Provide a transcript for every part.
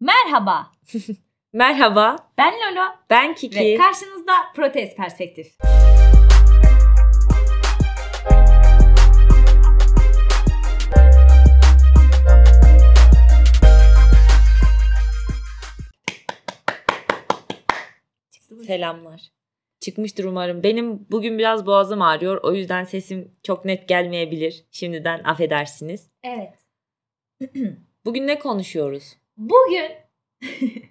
Merhaba, Merhaba, ben Lolo ben Kiki. ve karşınızda Protez Perspektif. Selamlar. Çıkmıştır umarım. Benim bugün biraz boğazım ağrıyor. O yüzden sesim çok net gelmeyebilir. Şimdiden affedersiniz. Evet, Bugün ne konuşuyoruz? Bugün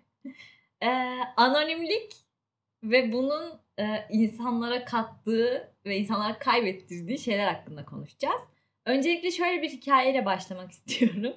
eee, anonimlik ve bunun eee, insanlara kattığı ve insanlara kaybettirdiği şeyler hakkında konuşacağız. Öncelikle şöyle bir hikayeyle başlamak istiyorum.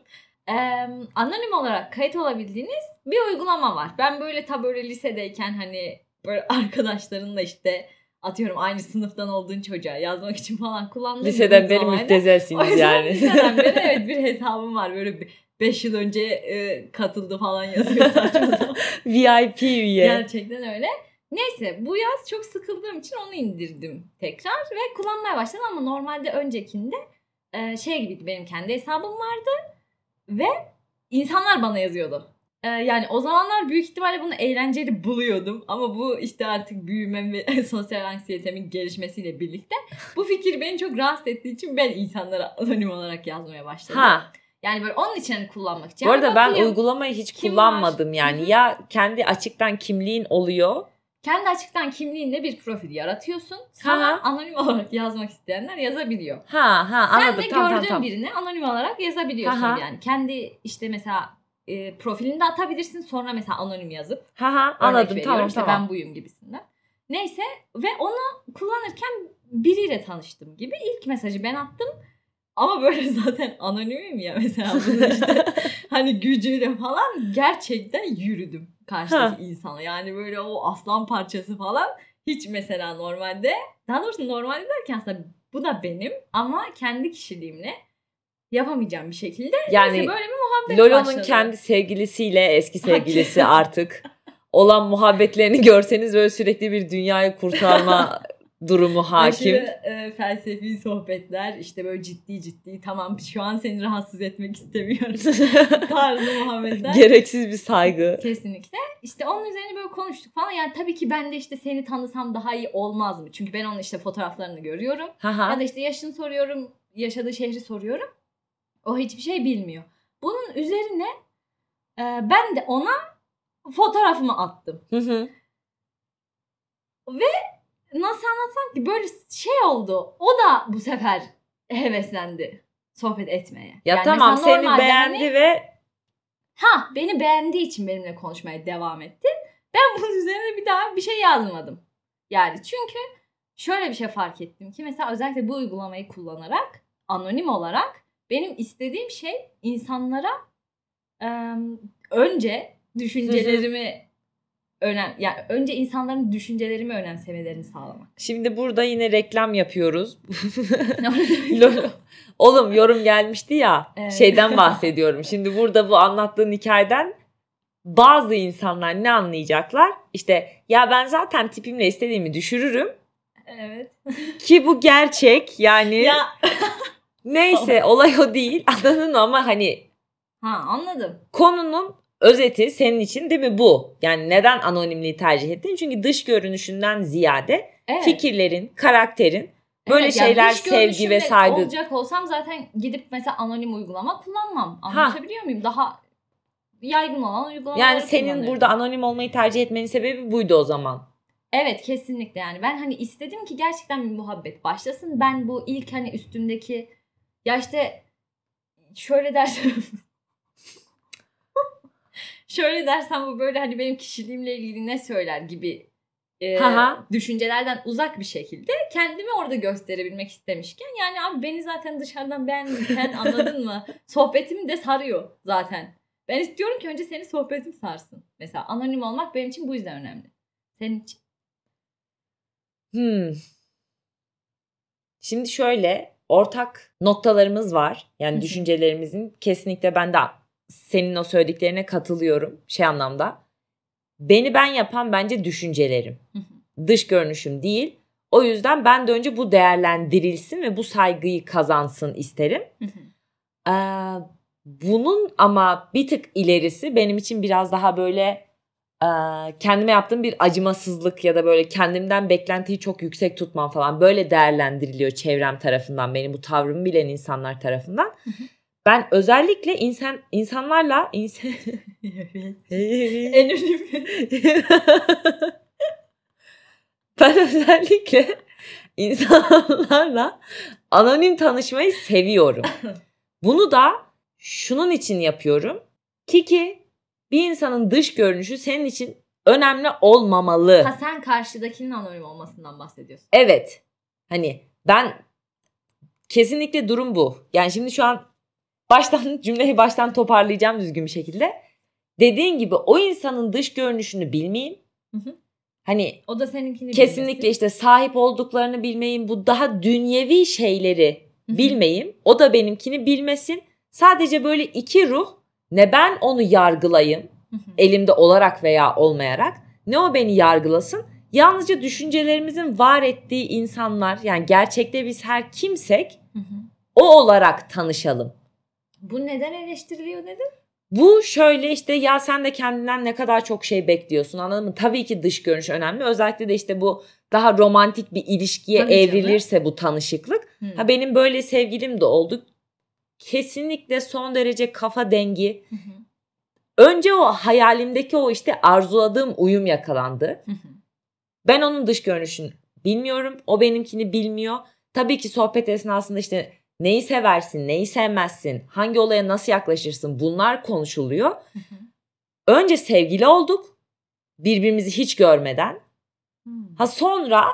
Eee, anonim olarak kayıt olabildiğiniz bir uygulama var. Ben böyle ta böyle lisedeyken hani böyle arkadaşlarınla işte atıyorum aynı sınıftan olduğun çocuğa yazmak için falan kullandığım bir Liseden beri müptezelsiniz yani. liseden beri evet bir hesabım var. Böyle 5 yıl önce e, katıldı falan yazıyor saçma. VIP üye. Gerçekten öyle. Neyse bu yaz çok sıkıldığım için onu indirdim tekrar ve kullanmaya başladım ama normalde öncekinde e, şey gibiydi benim kendi hesabım vardı ve insanlar bana yazıyordu. E, yani o zamanlar büyük ihtimalle bunu eğlenceli buluyordum ama bu işte artık büyümem ve sosyal anksiyetemin gelişmesiyle birlikte bu fikir beni çok rahatsız ettiği için ben insanlara anonim olarak yazmaya başladım. Ha, Yani böyle onun için hani kullanmak için. bu arada ben uygulamayı hiç Kim kullanmadım var? yani. Ya kendi açıktan kimliğin oluyor. kendi açıktan kimliğinle bir profil yaratıyorsun. Sana Ha. anonim olarak yazmak isteyenler yazabiliyor. Ha ha Sen anladım. de Tamam gördüğün tamam birine anonim olarak yazabiliyorsun Ha ha. yani. Kendi işte mesela e, profilini de atabilirsin sonra mesela anonim yazıp Ha ha anladım tamam işte tamam. ben buyum gibisinden. Neyse ve onu kullanırken biriyle tanıştım gibi ilk mesajı ben attım. Ama böyle zaten anonimim ya mesela bunu işte hani gücüyle falan gerçekten yürüdüm karşıdaki insana. Yani böyle o aslan parçası falan hiç mesela normalde daha doğrusu normalde derken aslında bu da benim ama kendi kişiliğimle yapamayacağım bir şekilde. Yani Neyse böyle bir muhabbet Lolo'nun kendi sevgilisiyle eski sevgilisi artık olan muhabbetlerini görseniz böyle sürekli bir dünyayı kurtarma durumu hakim. Aşırı e, felsefi sohbetler işte böyle ciddi ciddi tamam şu an seni rahatsız etmek istemiyorum tarzı muhabbetler. Gereksiz bir saygı. Kesinlikle. İşte onun üzerine böyle konuştuk falan. Yani tabii ki ben de işte seni tanısam daha iyi olmaz mı? Çünkü ben onun işte fotoğraflarını görüyorum. Ha ha. Ya da işte yaşını soruyorum, yaşadığı şehri soruyorum. O hiçbir şey bilmiyor. Bunun üzerine e, ben de ona fotoğrafımı attım. Hı hı. Nasıl anlatsam ki böyle şey oldu. O da bu sefer heveslendi sohbet etmeye. Ya Yani tamam seni normalde beğendi hani- ve Ha beni beğendiği için benimle konuşmaya devam etti. Ben bunun üzerine bir daha bir şey yazmadım. Yani çünkü şöyle bir şey fark ettim ki mesela özellikle bu uygulamayı kullanarak anonim olarak benim istediğim şey insanlara em, önce düşüncelerimi önem yani önce insanların düşüncelerimi önemsemelerini sağlamak. şimdi burada yine reklam yapıyoruz. Oğlum yorum gelmişti ya Evet. şeyden bahsediyorum. Şimdi burada bu anlattığın hikayeden bazı insanlar ne anlayacaklar? İşte ya ben zaten tipimle istediğimi düşürürüm evet. ki bu gerçek yani Ya neyse olay o değil anladın mı ama hani ha anladım. konunun özeti senin için değil mi bu? Yani neden anonimliği tercih ettin? Çünkü dış görünüşünden ziyade Evet. fikirlerin, karakterin böyle Evet, yani şeyler dış sevgi ve saygı. olacak olsam zaten gidip mesela anonim uygulama kullanmam. Anlatabiliyor muyum? Daha yaygın olan uygulamaları Yani senin burada anonim olmayı tercih etmenin sebebi buydu o zaman. Evet kesinlikle yani ben hani istedim ki gerçekten bir muhabbet başlasın. Ben bu ilk hani üstümdeki ya işte şöyle dersem şöyle dersem bu böyle hani benim kişiliğimle ilgili ne söyler gibi e, düşüncelerden uzak bir şekilde kendimi orada gösterebilmek istemişken yani abi beni zaten dışarıdan beğendiysen anladın mı? Sohbetim de sarıyor zaten. Ben istiyorum ki önce senin sohbetin sarsın. Mesela anonim olmak benim için bu yüzden önemli. Senin için. Hmm. Şimdi şöyle ortak noktalarımız var. Yani düşüncelerimizin kesinlikle ben de senin o söylediklerine katılıyorum şey anlamda. Beni ben yapan bence düşüncelerim. Dış görünüşüm değil. O yüzden ben de önce bu değerlendirilsin ve bu saygıyı kazansın isterim. Ee, bunun ama bir tık ilerisi benim için biraz daha böyle e, kendime yaptığım bir acımasızlık ya da böyle kendimden beklentiyi çok yüksek tutmam falan böyle değerlendiriliyor çevrem tarafından benim bu tavrımı bilen insanlar tarafından. Ben özellikle insan insanlarla insan En önemli. ben özellikle insanlarla anonim tanışmayı seviyorum. Bunu da şunun için yapıyorum. Kiki bir insanın dış görünüşü senin için önemli olmamalı. Ha sen karşıdakinin anonim olmasından bahsediyorsun. Evet. Hani ben kesinlikle durum bu. Yani şimdi şu an baştan cümleyi baştan toparlayacağım düzgün bir şekilde. Dediğin gibi o insanın dış görünüşünü bilmeyeyim. Hı hı. Hani O da seninkini kesinlikle bilmesin. işte sahip olduklarını bilmeyeyim. Bu daha dünyevi şeyleri Hı. O da benimkini bilmesin. Sadece böyle iki ruh ne ben onu yargılayayım Hı hı. elimde olarak veya olmayarak ne o beni yargılasın. Yalnızca düşüncelerimizin var ettiği insanlar yani gerçekte biz her kimsek Hı hı. o olarak tanışalım. Bu neden eleştiriliyor dedin? Bu şöyle işte ya sen de kendinden ne kadar çok şey bekliyorsun anladın mı? Tabii ki dış görünüş önemli. Özellikle de işte bu daha romantik bir ilişkiye Tabii canım. evrilirse bu tanışıklık. Hı. Ha benim böyle sevgilim de oldu. Kesinlikle son derece kafa dengi. Hı hı. Önce o hayalimdeki o işte arzuladığım uyum yakalandı. Hı hı. Ben onun dış görünüşünü bilmiyorum. O benimkini bilmiyor. Tabii ki sohbet esnasında işte neyi seversin, neyi sevmezsin, hangi olaya nasıl yaklaşırsın bunlar konuşuluyor. Önce sevgili olduk. Birbirimizi hiç görmeden. Hı. Ha sonra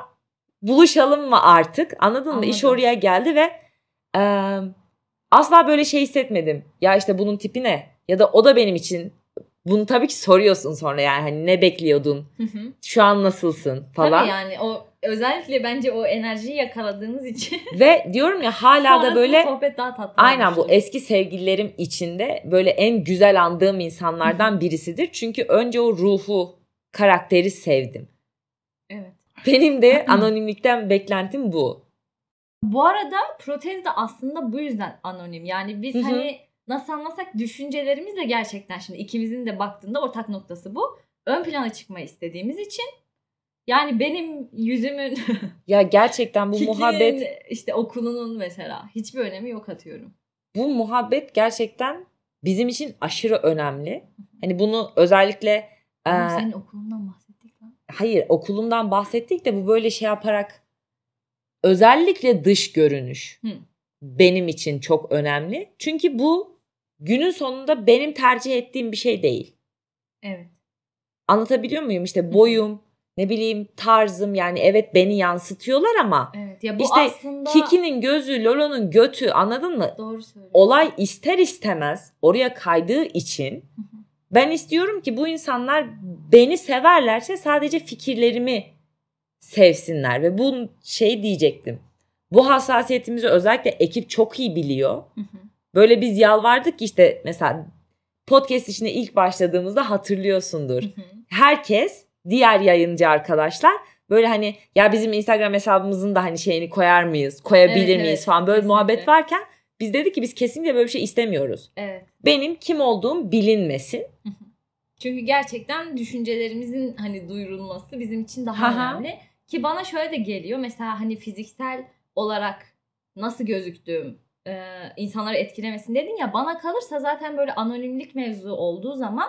buluşalım mı artık? Anladın mı? İş Anladım. oraya geldi ve e, asla böyle şey hissetmedim. Ya işte bunun tipi ne? Ya da o da benim için bunu tabii ki soruyorsun sonra yani hani ne bekliyordun? Hı hı. Şu an nasılsın falan. Tabii yani o özellikle bence o enerjiyi yakaladığınız için Ve diyorum ya hala da böyle sohbet daha tatlı aynen bu eski sevgililerim içinde böyle en güzel andığım insanlardan birisidir. Çünkü önce o ruhu, karakteri sevdim. Evet. Benim de anonimlikten beklentim bu. Bu arada protez de aslında bu yüzden anonim. Yani biz Hı hı. hani nasıl anlasak düşüncelerimiz de gerçekten şimdi ikimizin de baktığında ortak noktası bu. Ön plana çıkmayı istediğimiz için yani benim yüzümün Ya gerçekten bu muhabbet işte okulunun mesela hiçbir önemi yok atıyorum. bu muhabbet gerçekten bizim için aşırı önemli. Hani bunu özellikle e, senin okulundan bahsettik lan. hayır okulumdan bahsettik de bu böyle şey yaparak özellikle dış görünüş Hı. benim için çok önemli. Çünkü bu günün sonunda benim tercih ettiğim bir şey değil. Evet. Anlatabiliyor muyum? İşte boyum, ne bileyim tarzım yani evet beni yansıtıyorlar ama Evet. Ya bu İşte aslında Kiki'nin gözü, Lolo'nun götü anladın mı? doğru söylüyorsun. Olay ister istemez oraya kaydığı için ben istiyorum ki bu insanlar beni severlerse sadece fikirlerimi sevsinler ve bu şey diyecektim. Bu hassasiyetimizi özellikle ekip çok iyi biliyor. Böyle biz yalvardık ki işte mesela podcast işine ilk başladığımızda hatırlıyorsundur. Hı hı. Herkes diğer yayıncı arkadaşlar böyle hani ya bizim Instagram hesabımızın da hani şeyini koyar mıyız, koyabilir Evet, miyiz evet, falan böyle bir muhabbet kesinlikle. varken biz dedik ki biz kesinlikle böyle bir şey istemiyoruz. Evet. Benim kim olduğum bilinmesin. Çünkü gerçekten düşüncelerimizin hani duyurulması bizim için daha Aha. önemli. Ki bana şöyle de geliyor. Mesela hani fiziksel olarak nasıl gözüktüğüm e, insanları etkilemesin dedin ya. Bana kalırsa zaten böyle anonimlik mevzu olduğu zaman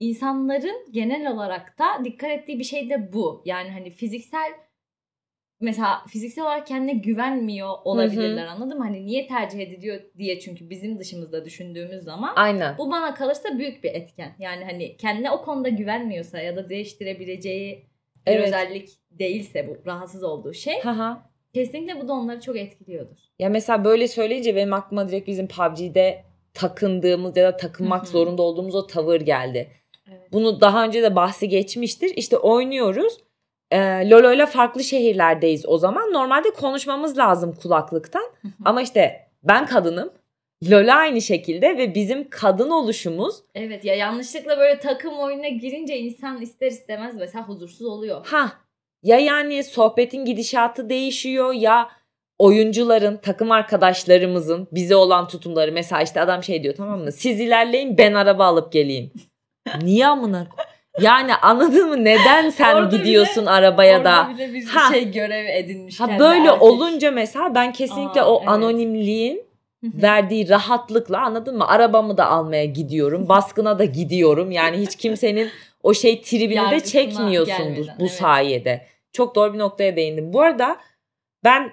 insanların genel olarak da dikkat ettiği bir şey de bu. Yani hani fiziksel mesela fiziksel olarak kendine güvenmiyor olabilirler anladın mı? Hani niye tercih ediliyor diye çünkü bizim dışımızda düşündüğümüz zaman Aynen. bu bana kalırsa büyük bir etken. Yani hani kendine o konuda güvenmiyorsa ya da değiştirebileceği bir Evet. özellik değilse bu rahatsız olduğu şey Haha. Kesinlikle bu da onları çok etkiliyordur. Ya mesela böyle söyleyince benim aklıma direkt bizim PUBG'de takındığımız ya da takınmak zorunda olduğumuz o tavır geldi. Evet. Bunu daha önce de bahsi geçmiştir. İşte oynuyoruz. Ee, Lolo'yla farklı şehirlerdeyiz o zaman. Normalde konuşmamız lazım kulaklıktan. Ama işte ben kadınım. Lolo aynı şekilde ve bizim kadın oluşumuz Evet ya yanlışlıkla böyle takım oyununa girince insan ister istemez mesela huzursuz oluyor. ha ya yani sohbetin gidişatı değişiyor ya oyuncuların, takım arkadaşlarımızın bize olan tutumları mesela işte adam şey diyor tamam mı? Siz ilerleyin ben araba alıp geleyim. Niye amına Yani anladın mı? Neden sen Orada gidiyorsun arabaya da? Bile bir Ha. şey görev edinmiş. Ha böyle erkek. olunca mesela ben kesinlikle Aa, o evet. anonimliğin verdiği rahatlıkla anladın mı? Arabamı da almaya gidiyorum. Baskına da gidiyorum. Yani hiç kimsenin o şey tribini de çekmiyorsun bu, bu evet. sayede. Çok doğru bir noktaya değindim. Bu arada ben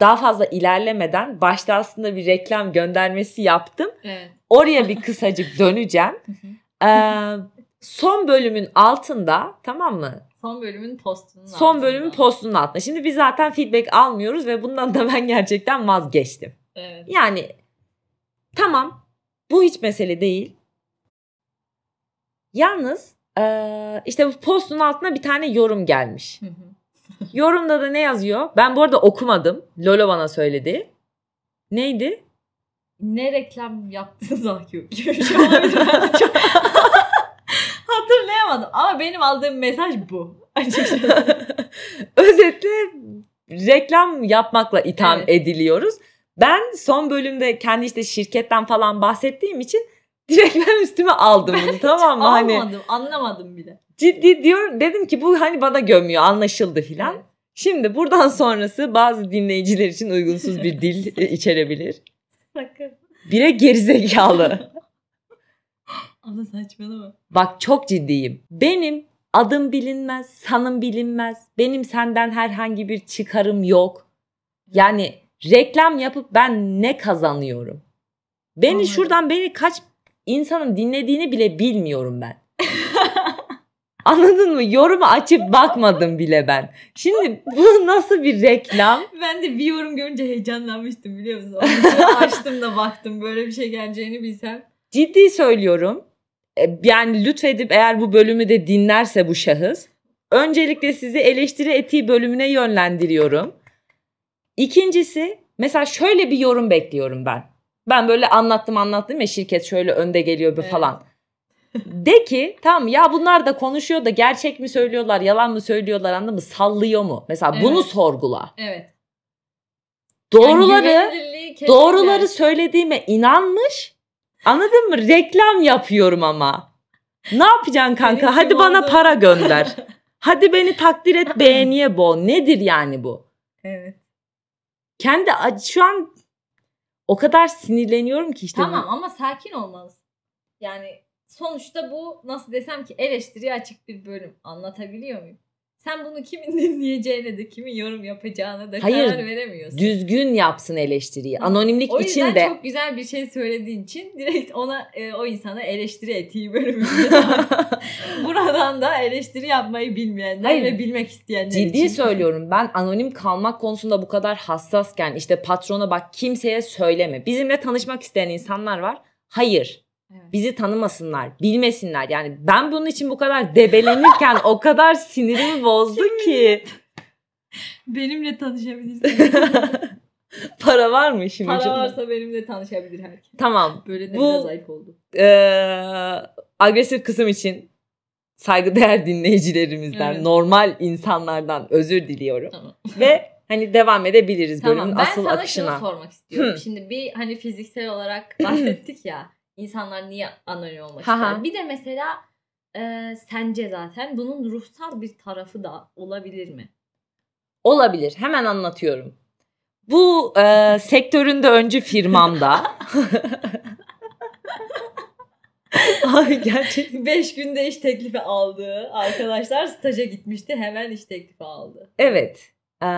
daha fazla ilerlemeden başta aslında bir reklam göndermesi yaptım. Evet. Oraya bir kısacık döneceğim. Son bölümün altında tamam mı? Son bölümün postunun Son altında. bölümün postunun altında. Şimdi biz zaten feedback almıyoruz ve bundan da ben gerçekten vazgeçtim. Evet. Yani tamam bu hiç mesele değil. Yalnız eee, işte bu postun altına bir tane yorum gelmiş. Hı hı. Yorumda da ne yazıyor? Ben bu arada okumadım. Lolo bana söyledi. Neydi? ne reklam yaptınız Akif hatırlayamadım ama benim aldığım mesaj bu. Özetle reklam yapmakla itham Evet. ediliyoruz. Ben son bölümde kendi işte şirketten falan bahsettiğim için direkt ben üstüme aldım bunu tamam mı? Hani Anlamadım, anlamadım bile. ciddi diyor dedim ki bu hani bana gömüyor anlaşıldı filan. Evet. Şimdi buradan sonrası bazı dinleyiciler için uygunsuz bir dil e, içerebilir. Sakın. Bire gerizekalı. Ama saçmalama. Bak çok ciddiyim. Benim adım bilinmez, sanım bilinmez. Benim senden herhangi bir çıkarım yok. Yani reklam yapıp ben ne kazanıyorum? Beni Anladım. şuradan beni kaç insanın dinlediğini bile bilmiyorum ben. Anladın mı? Yorumu açıp bakmadım bile ben. Şimdi bu nasıl bir reklam? Ben de bir yorum görünce heyecanlanmıştım biliyor musun? Açtım da baktım böyle bir şey geleceğini bilsem. Ciddi söylüyorum. E, Yani lütfedip eğer bu bölümü de dinlerse bu şahıs. Öncelikle sizi eleştiri etiği bölümüne yönlendiriyorum. İkincisi mesela şöyle bir yorum bekliyorum ben. Ben böyle anlattım anlattım ya şirket şöyle önde geliyor bir Evet. falan. De ki tamam ya bunlar da konuşuyor da gerçek mi söylüyorlar yalan mı söylüyorlar anladın mı sallıyor mu? Mesela bunu Evet. sorgula. Evet. Doğruları Yani doğruları söylediğime inanmış. Anladın mı? Reklam yapıyorum ama. Ne yapacaksın kanka? Senin Hadi bana olduğunu- para gönder. Hadi beni takdir et beğeniye bo. Nedir yani bu? Evet. Kendi şu an o kadar sinirleniyorum ki işte. bu- Tamam ama sakin olmalısın. Yani sonuçta bu nasıl desem ki eleştiriye açık bir bölüm. Anlatabiliyor muyum? Sen bunu kimin dinleyeceğine de kimin yorum yapacağına da Hayır, karar veremiyorsun. Düzgün yapsın eleştiriyi. Anonimlik o yüzden için de. çok güzel bir şey söylediğin için direkt ona e, o insana eleştiri etiği bölümünde buradan da eleştiri yapmayı bilmeyenler Hayır, ve bilmek isteyenler Ciddi için. söylüyorum ben anonim kalmak konusunda bu kadar hassasken işte patrona bak kimseye söyleme. Bizimle tanışmak isteyen insanlar var. Hayır Evet. bizi tanımasınlar, bilmesinler. Yani ben bunun için bu kadar debelenirken o kadar sinirimi bozdu ki. Benimle tanışabilirsin. Para var mı işin Para varsa benimle tanışabilir herkes. Tamam. Böyle de Bu- biraz ayıp oldu. Ee, agresif kısım için saygıdeğer dinleyicilerimizden, Evet. normal insanlardan özür diliyorum. Tamam. Ve hani devam edebiliriz Tamam bölümün ben asıl sana akışına. şunu sormak istiyorum. Hı. Şimdi bir hani fiziksel olarak bahsettik ya insanlar niye anonim olmak ister. Bir de mesela e, sence zaten bunun ruhsal bir tarafı da olabilir mi? Olabilir. Hemen anlatıyorum. Bu e, sektöründe öncü firmamda. Ay gerçekten. 5 günde iş teklifi aldı. Arkadaşlar staja gitmişti. Hemen iş teklifi aldı. Evet. e,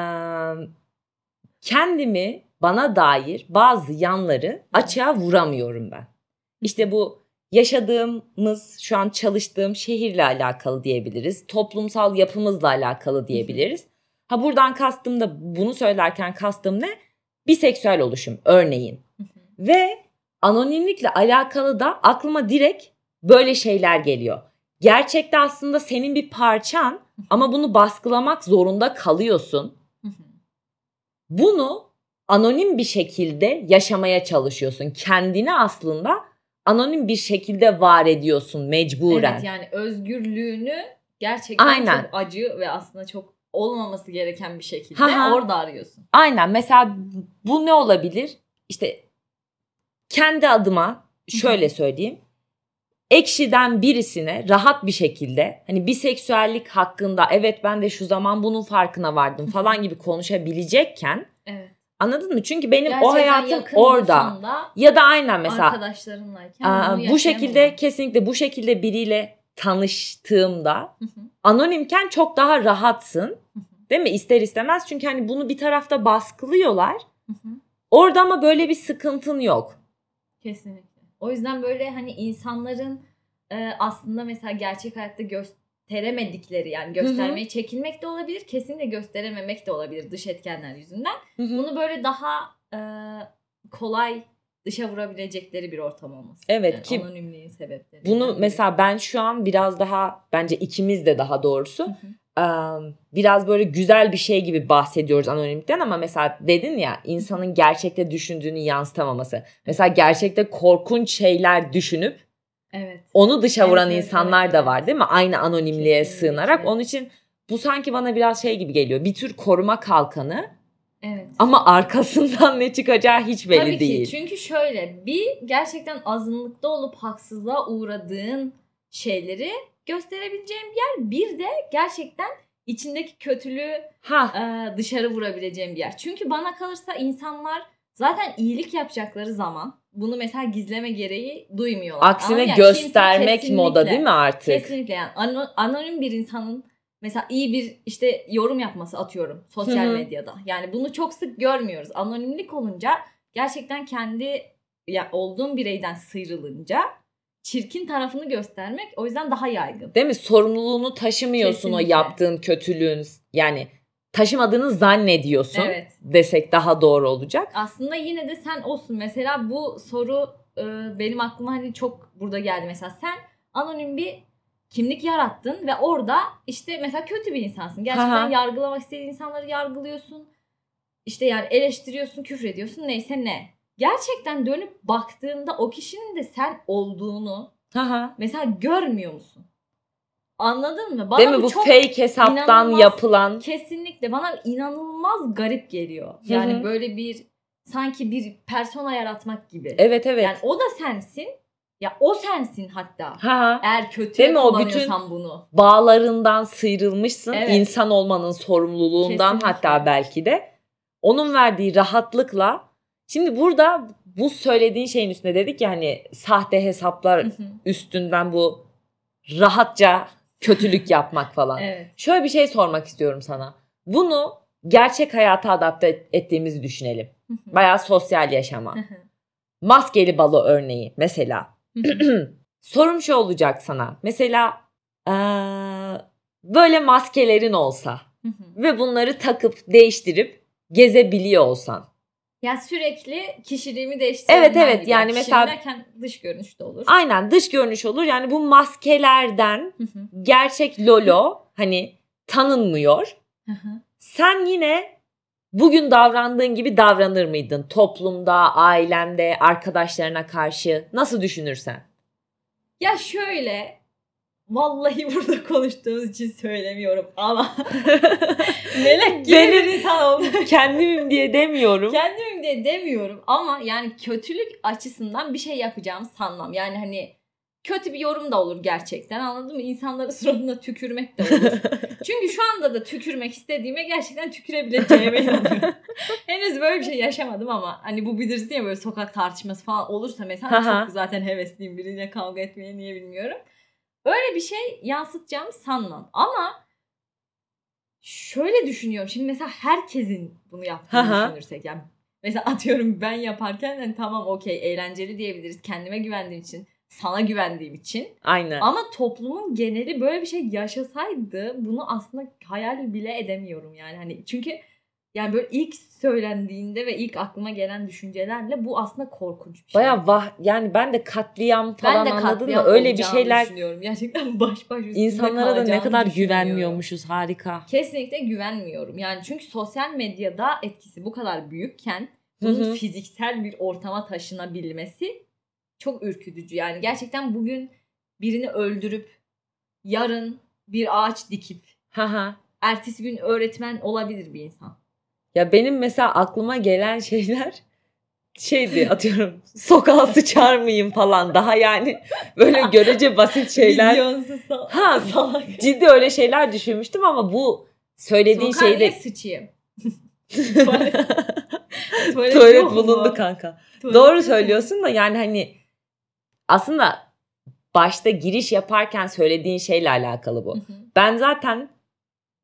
kendimi bana dair bazı yanları açığa vuramıyorum ben. İşte bu yaşadığımız, şu an çalıştığım şehirle alakalı diyebiliriz. Toplumsal yapımızla alakalı diyebiliriz. Ha buradan kastım da bunu söylerken kastım ne? Biseksüel oluşum örneğin. Ve anonimlikle alakalı da aklıma direkt böyle şeyler geliyor. Gerçekte aslında senin bir parçan ama bunu baskılamak zorunda kalıyorsun. Bunu anonim bir şekilde yaşamaya çalışıyorsun. Kendini aslında anonim bir şekilde var ediyorsun mecburen. Evet yani özgürlüğünü gerçekten Aynen. çok acı ve aslında çok olmaması gereken bir şekilde Ha ha. orada arıyorsun. Aynen mesela bu ne olabilir? İşte kendi adıma şöyle söyleyeyim. Ekşiden birisine rahat bir şekilde hani biseksüellik hakkında evet ben de şu zaman bunun farkına vardım falan gibi konuşabilecekken Evet. Anladın mı? Çünkü benim Gerçekten o hayatım orada. Ya da aynen mesela arkadaşlarınlayken aa, bu şekilde kesinlikle bu şekilde biriyle tanıştığımda anonimken çok daha rahatsın. Değil mi? İster istemez çünkü hani bunu bir tarafta baskılıyorlar. Orada ama böyle bir sıkıntın yok. Kesinlikle. O yüzden böyle hani insanların e, aslında mesela gerçek hayatta gösteremedikleri yani göstermeyi çekinmek de olabilir. Kesinlikle gösterememek de olabilir dış etkenler yüzünden. Bunu böyle daha e, kolay dışa vurabilecekleri bir ortam olması. Evet, Yani ki anonimliğin sebepleri. Bunu mesela ben şu an biraz daha bence ikimiz de daha doğrusu Hı biraz böyle güzel bir şey gibi bahsediyoruz anonimlikten ama mesela dedin ya insanın gerçekte düşündüğünü yansıtamaması. Mesela gerçekte korkunç şeyler düşünüp Evet. onu dışa Evet, vuran evet, insanlar evet, da var değil mi? Aynı anonimliğe Kesinlikle. sığınarak. Onun için bu sanki bana biraz şey gibi geliyor. Bir tür koruma kalkanı Evet. ama arkasından ne çıkacağı hiç belli Tabii değil. ki çünkü şöyle bir gerçekten azınlıkta olup haksızlığa uğradığın şeyleri gösterebileceğin bir yer. Bir de gerçekten içindeki kötülüğü Ha e, dışarı vurabileceğin bir yer. Çünkü bana kalırsa insanlar zaten iyilik yapacakları zaman bunu mesela gizleme gereği duymuyorlar. aksine Anladın ya? Kimse göstermek moda değil mi artık? Kesinlikle yani ano- anonim bir insanın mesela iyi bir işte yorum yapması atıyorum sosyal Hı hı. medyada. Yani bunu çok sık görmüyoruz. Anonimlik olunca gerçekten kendi ya olduğun bireyden sıyrılınca çirkin tarafını göstermek o yüzden daha yaygın. Değil mi? Sorumluluğunu taşımıyorsun o Kesinlikle. yaptığın kötülüğün. Yani taşımadığını zannediyorsun Evet. desek daha doğru olacak. Aslında yine de sen olsun. Mesela bu soru e, benim aklıma hani çok burada geldi. Mesela sen anonim bir kimlik yarattın ve orada işte mesela kötü bir insansın. Gerçekten Aha. yargılamak istediğin insanları yargılıyorsun. İşte yani eleştiriyorsun, küfrediyorsun neyse ne. Gerçekten dönüp baktığında o kişinin de sen olduğunu Haha. mesela görmüyor musun? Anladın mı? Bana Değil mi bu fake hesaptan yapılan kesinlikle bana inanılmaz garip geliyor. Yani Hı hı. böyle bir sanki bir persona yaratmak gibi. Evet evet. Yani o da sensin. Ya o sensin hatta. ha Eğer kötü kullanıyorsan bunu. bağlarından sıyrılmışsın Evet. insan olmanın sorumluluğundan Kesinlikle. hatta belki de onun verdiği rahatlıkla şimdi burada bu söylediğin şeyin üstüne dedik ya hani sahte hesaplar Hı hı. üstünden bu rahatça kötülük yapmak falan. evet. Şöyle bir şey sormak istiyorum sana. Bunu gerçek hayata adapte ettiğimizi düşünelim. Bayağı sosyal yaşama. Maskeli balo örneği mesela. Sorum şu olacak sana. Mesela eee, böyle maskelerin olsa ve bunları takıp değiştirip gezebiliyor olsan. Ya sürekli kişiliğimi değiştirmem Evet, evet. gibi. Yani Kişiliğim mesela- derken dış görünüş de olur. Aynen dış görünüş olur. Yani bu maskelerden gerçek Lolo hani tanınmıyor. Sen yine bugün davrandığın gibi davranır mıydın? Toplumda, ailende, arkadaşlarına karşı nasıl düşünürsen? ya şöyle vallahi burada konuştuğumuz için söylemiyorum ama melek gibi Benim- bir insan oldum. Kendimim diye demiyorum. Kendimim diye demiyorum ama yani kötülük açısından bir şey yapacağımı sanmam. Yani hani kötü bir yorum da olur gerçekten anladın mı? İnsanların suratına tükürmek de olur. Çünkü şu anda da tükürmek istediğime gerçekten tükürebileceğime inanıyorum. Henüz böyle bir şey yaşamadım ama hani bu bilirsin ya böyle sokak tartışması falan olursa mesela çok zaten hevesliyim biriyle kavga etmeye niye bilmiyorum. Öyle bir şey yansıtacağımı sanmam ama şöyle düşünüyorum. Şimdi mesela herkesin bunu yaptığını Aha. düşünürsek yani mesela atıyorum ben yaparken hani tamam okey eğlenceli diyebiliriz. Kendime güvendiğim için, sana güvendiğim için. Aynen. Ama toplumun geneli böyle bir şey yaşasaydı bunu aslında hayal bile edemiyorum yani. Hani çünkü yani böyle ilk söylendiğinde ve ilk aklıma gelen düşüncelerle bu aslında korkunç bir şey. Baya vah yani ben de katliam falan ben de anladın katliam mı? Öyle bir şeyler düşünüyorum. Gerçekten baş baş insanlara da ne kadar güvenmiyormuşuz harika. Kesinlikle güvenmiyorum. Yani çünkü sosyal medyada etkisi bu kadar büyükken bunun hı. fiziksel bir ortama taşınabilmesi çok ürkütücü. Yani gerçekten bugün birini öldürüp yarın bir ağaç dikip Haha. ertesi gün öğretmen olabilir bir insan. Ya benim mesela aklıma gelen şeyler şeydi atıyorum sokağa sıçar mıyım falan daha yani böyle görece basit şeyler. Vizyonsuz sal- Ha salak. ciddi öyle şeyler düşünmüştüm ama bu söylediğin Sokağa şeyde sıçayım? Tuvalet, tuvalet tuvalet yok mu? bulundu kanka. Tuvalet Doğru söylüyorsun da yani hani aslında başta giriş yaparken söylediğin şeyle alakalı bu. Hı hı. Ben zaten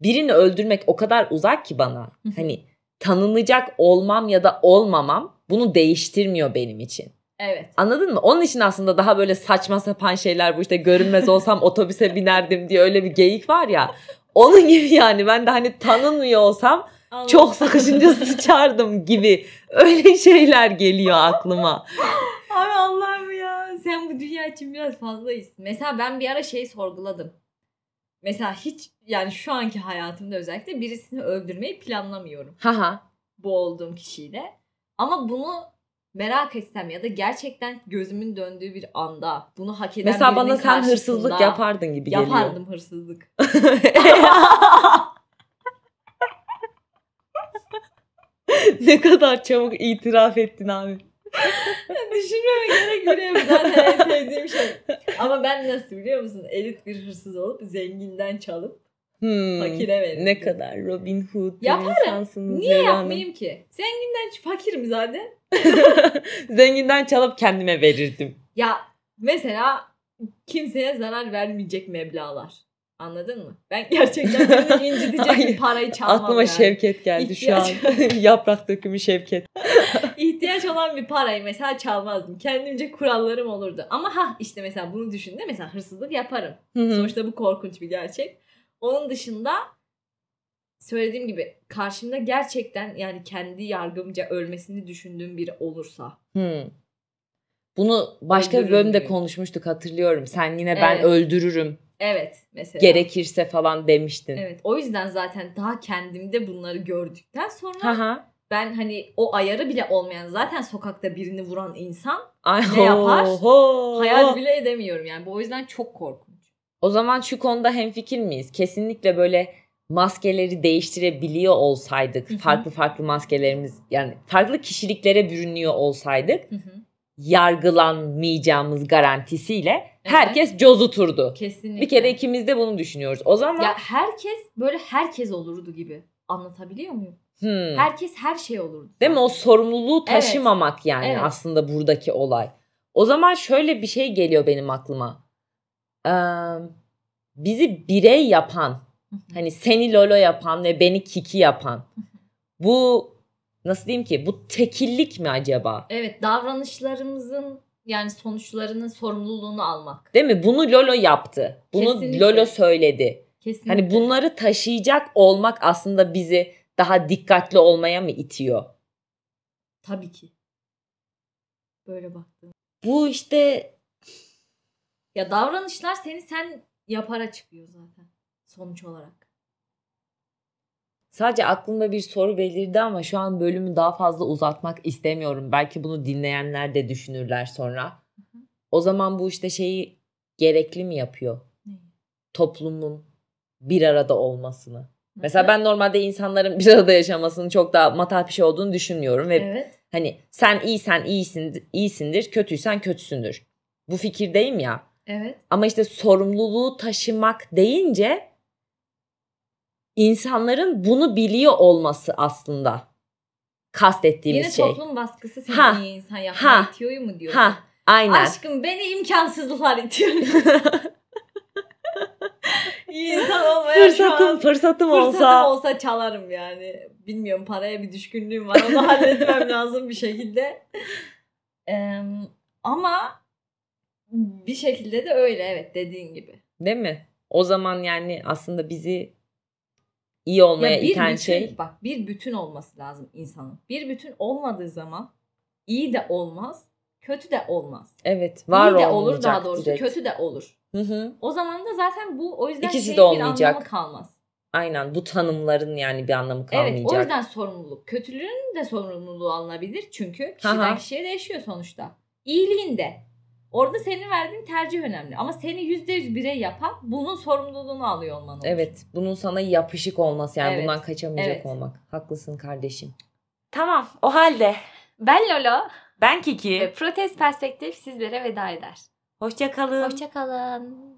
birini öldürmek o kadar uzak ki bana. Hı hı. Hani tanınacak olmam ya da olmamam bunu değiştirmiyor benim için. Evet. Anladın mı? Onun için aslında daha böyle saçma sapan şeyler bu işte görünmez olsam otobüse binerdim diye öyle bir geyik var ya. Onun gibi yani ben de hani tanınmıyor olsam Allah. çok sıkışınca sıçardım gibi öyle şeyler geliyor aklıma. Abi Allah'ım ya. Sen bu dünya için biraz fazlayız. Mesela ben bir ara şey sorguladım. Mesela hiç yani şu anki hayatımda özellikle birisini öldürmeyi planlamıyorum. Haha. Bu olduğum kişiyle. Ama bunu merak etsem ya da gerçekten gözümün döndüğü bir anda bunu hak eden Mesela bana sen hırsızlık yapardın gibi geliyor. Yapardım hırsızlık. ne kadar çabuk itiraf ettin abi. Düşünmeme gerek bile yok. Zaten en sevdiğim şey. Ama ben nasıl biliyor musun? Elit bir hırsız olup zenginden çalıp Hmm, fakire verirdim. Ne kadar Robin Hood Yaparım. insansınız. Niye Leyla Hanım. yapmayayım ki? Zenginden fakirim zaten. Zenginden çalıp kendime verirdim. Ya mesela kimseye zarar vermeyecek meblağlar. Anladın mı? Ben gerçekten beni incitecek bir parayı çalmam Aklıma yani. Şevket geldi şu an. Yaprak dökümü Şevket. İhtiyaç olan bir parayı mesela çalmazdım. Kendimce kurallarım olurdu. Ama ha işte mesela bunu düşündüm. Mesela hırsızlık yaparım. Hı hı. Sonuçta bu korkunç bir gerçek. Onun dışında söylediğim gibi karşımda gerçekten yani kendi yargımca ölmesini düşündüğüm biri olursa. Hmm. Bunu başka bir Öldürürüm bölümde diyor. konuşmuştuk hatırlıyorum. Sen yine ben Evet. öldürürüm Evet mesela. gerekirse falan demiştin. Evet o yüzden zaten daha kendimde bunları gördükten sonra Haha. ben hani o ayarı bile olmayan zaten sokakta birini vuran insan Ay, Ne yapar? ho, hayal ho. bile edemiyorum yani. Bu o yüzden çok korkunç. O zaman şu konuda hemfikir miyiz? Kesinlikle böyle maskeleri değiştirebiliyor olsaydık, Hı hı. farklı farklı maskelerimiz yani farklı kişiliklere bürünüyor olsaydık Hı hı. Yargılanmayacağımız garantisiyle herkes cozuturdu. Kesinlikle. Bir kere ikimiz de bunu düşünüyoruz. O zaman Ya herkes böyle herkes olurdu gibi. Anlatabiliyor muyum? hmm, Herkes her şey olurdu. değil mi o sorumluluğu Evet. taşımamak yani Evet. aslında buradaki olay. O zaman şöyle bir şey geliyor benim aklıma. Ee, bizi birey yapan. Hani seni Lolo yapan ve beni Kiki yapan. Bu nasıl diyeyim ki? Bu tekillik mi acaba? Evet davranışlarımızın yani sonuçlarının sorumluluğunu almak. Değil mi? Bunu Lolo yaptı. Bunu Kesinlikle. Lolo söyledi. Kesinlikle. Hani bunları taşıyacak olmak aslında bizi daha dikkatli olmaya mı itiyor? Tabii ki. Böyle baktım. Bu işte Ya davranışlar seni sen yapara çıkıyor zaten sonuç olarak. Sadece aklımda bir soru belirdi ama şu an bölümü daha fazla uzatmak istemiyorum. Belki bunu dinleyenler de düşünürler sonra. O zaman bu işte şeyi gerekli mi yapıyor? Toplumun bir arada olmasını. Mesela ben normalde insanların bir arada yaşamasının çok daha matah bir şey olduğunu düşünmüyorum ve Evet. hani sen iyisen iyisin iyisindir, kötüysen kötüsündür. Bu fikirdeyim ya. Evet. Ama işte sorumluluğu taşımak deyince insanların bunu biliyor olması aslında kastettiğimiz Yine şey. toplum baskısı seni Ha. insan yapmaya Ha. itiyor mu diyorsun? Ha, aynen. Aşkım beni imkansızlıklar itiyor. iyi insan olmaya şu fırsatım an fırsatım fırsatım olsa olsa çalarım yani. Bilmiyorum paraya bir düşkünlüğüm var. Onu halletmem lazım bir şekilde. Eee, ama bir şekilde de öyle evet dediğin gibi. Değil mi? O zaman yani aslında bizi iyi olmaya Ya bir iten bütün, şey. Bak bir bütün olması lazım insanın. Bir bütün olmadığı zaman iyi de olmaz, kötü de olmaz. Evet, var iyi de olur daha doğrusu, direkt. kötü de olur. Hı hı. O zaman da zaten bu o yüzden İkisi şeyin de bir olmayacak. anlamı kalmaz. Aynen bu tanımların yani bir anlamı kalmayacak. Evet o yüzden sorumluluk. Kötülüğün de sorumluluğu alınabilir çünkü kişiden Aha. kişiye değişiyor sonuçta. İyiliğin de. Orada senin verdiğin tercih önemli. Ama seni %100 birey yapan bunun sorumluluğunu alıyor olman olur. Evet. Bunun sana yapışık olması yani Evet. bundan kaçamayacak Evet. olmak. Haklısın kardeşim. Tamam. O halde Ben Lolo ben Kiki. ve Protest Perspektif sizlere veda eder. Hoşça kalın. Hoşçakalın.